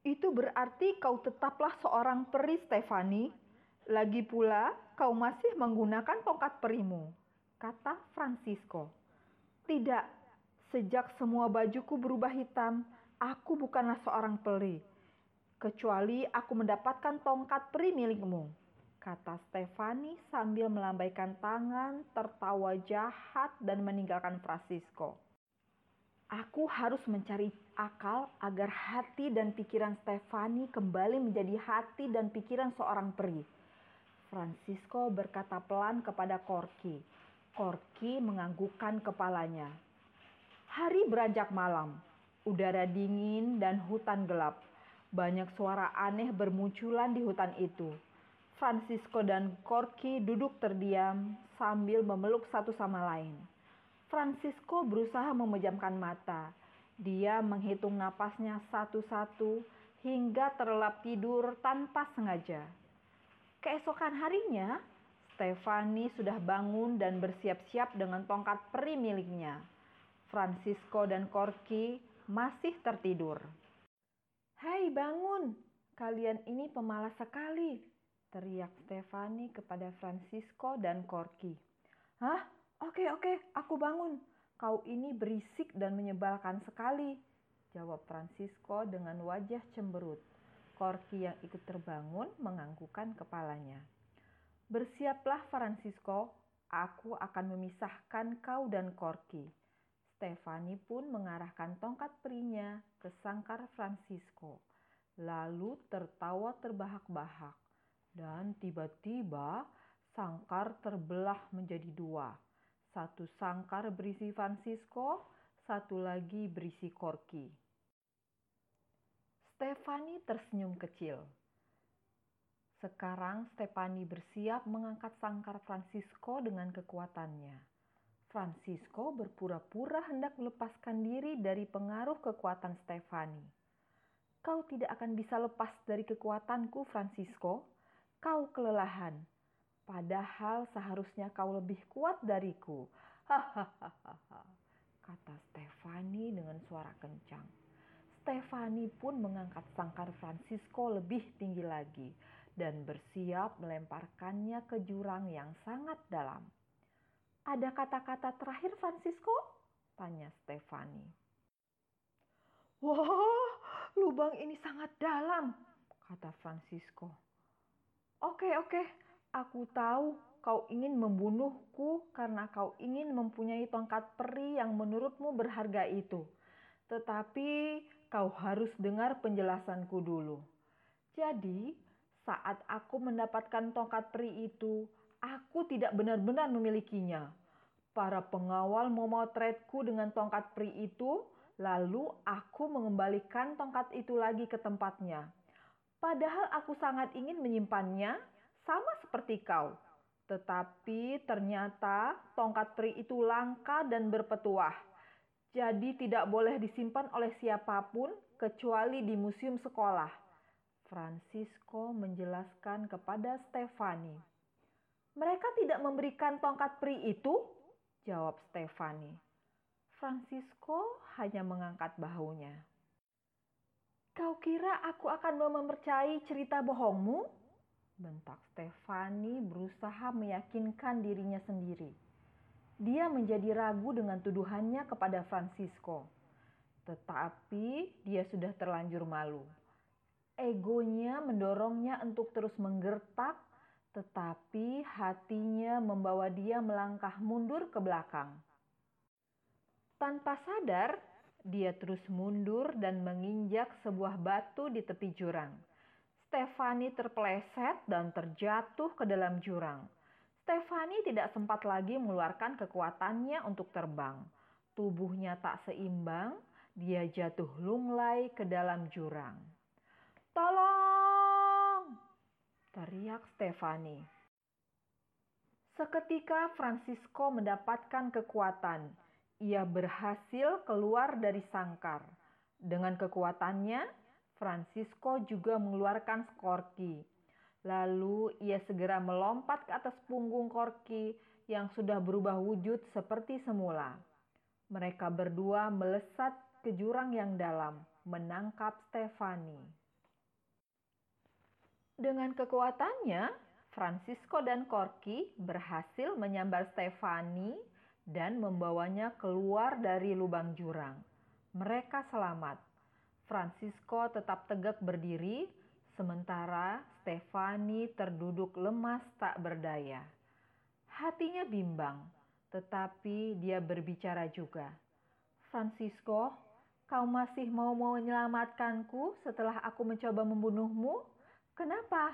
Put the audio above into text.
Itu berarti kau tetaplah seorang peri, Stefani. Lagi pula, kau masih menggunakan tongkat perimu, kata Francisco. Tidak, sejak semua bajuku berubah hitam, aku bukanlah seorang peri. Kecuali aku mendapatkan tongkat peri milikmu, kata Stefani sambil melambaikan tangan, tertawa jahat dan meninggalkan Francisco. Aku harus mencari akal agar hati dan pikiran Stefani kembali menjadi hati dan pikiran seorang peri. Francisco berkata pelan kepada Corky Korki menganggukkan kepalanya. Hari beranjak malam, udara dingin dan hutan gelap. Banyak suara aneh bermunculan di hutan itu. Francisco dan Corky duduk terdiam sambil memeluk satu sama lain. Francisco berusaha memejamkan mata. Dia menghitung napasnya satu-satu hingga terlelap tidur tanpa sengaja. Keesokan harinya, Stefani sudah bangun dan bersiap-siap dengan tongkat peri miliknya. Francisco dan Corky masih tertidur. Hai bangun, kalian ini pemalas sekali, teriak Stefani kepada Francisco dan Corky. Hah? Oke oke, aku bangun. Kau ini berisik dan menyebalkan sekali, jawab Francisco dengan wajah cemberut. Corky yang ikut terbangun menganggukkan kepalanya. Bersiaplah Francisco, aku akan memisahkan kau dan Corky. Stefani pun mengarahkan tongkat perinya ke sangkar Francisco, lalu tertawa terbahak-bahak. Dan tiba-tiba sangkar terbelah menjadi dua. Satu sangkar berisi Francisco, satu lagi berisi Corky. Stefani tersenyum kecil. Sekarang Stefani bersiap mengangkat sangkar Francisco dengan kekuatannya. Francisco berpura-pura hendak melepaskan diri dari pengaruh kekuatan Stefani. Kau tidak akan bisa lepas dari kekuatanku, Francisco. Kau kelelahan. Padahal seharusnya kau lebih kuat dariku. Hahaha, kata Stefani dengan suara kencang. Stefani pun mengangkat sangkar Francisco lebih tinggi lagi dan bersiap melemparkannya ke jurang yang sangat dalam. Ada kata-kata terakhir Francisco? Tanya Stefani. Wah, lubang ini sangat dalam, kata Francisco. Oke, oke, aku tahu kau ingin membunuhku karena kau ingin mempunyai tongkat peri yang menurutmu berharga itu. Tetapi kau harus dengar penjelasanku dulu. Jadi, saat aku mendapatkan tongkat peri itu, aku tidak benar-benar memilikinya. Para pengawal memotretku dengan tongkat peri itu, lalu aku mengembalikan tongkat itu lagi ke tempatnya. Padahal aku sangat ingin menyimpannya, sama seperti kau. Tetapi ternyata tongkat peri itu langka dan berpetuah. Jadi tidak boleh disimpan oleh siapa pun kecuali di museum sekolah. Francisco menjelaskan kepada Stefani. Mereka tidak memberikan tongkat peri itu? Jawab Stefani. Francisco hanya mengangkat bahunya. Kau kira aku akan mempercayai cerita bohongmu? Bentak Stefani berusaha meyakinkan dirinya sendiri. Dia menjadi ragu dengan tuduhannya kepada Francisco. Tetapi dia sudah terlanjur malu egonya mendorongnya untuk terus menggertak, tetapi hatinya membawa dia melangkah mundur ke belakang. Tanpa sadar, dia terus mundur dan menginjak sebuah batu di tepi jurang. Stefani terpeleset dan terjatuh ke dalam jurang. Stefani tidak sempat lagi mengeluarkan kekuatannya untuk terbang. Tubuhnya tak seimbang, dia jatuh lunglai ke dalam jurang. Tolong! Teriak Stefani. Seketika Francisco mendapatkan kekuatan. Ia berhasil keluar dari sangkar. Dengan kekuatannya, Francisco juga mengeluarkan Skorki. Lalu ia segera melompat ke atas punggung Korki yang sudah berubah wujud seperti semula. Mereka berdua melesat ke jurang yang dalam, menangkap Stefani. Dengan kekuatannya, Francisco dan Corky berhasil menyambar Stefani dan membawanya keluar dari lubang jurang. Mereka selamat. Francisco tetap tegak berdiri, sementara Stefani terduduk lemas tak berdaya. Hatinya bimbang, tetapi dia berbicara juga. Francisco, kau masih mau menyelamatkanku setelah aku mencoba membunuhmu? Kenapa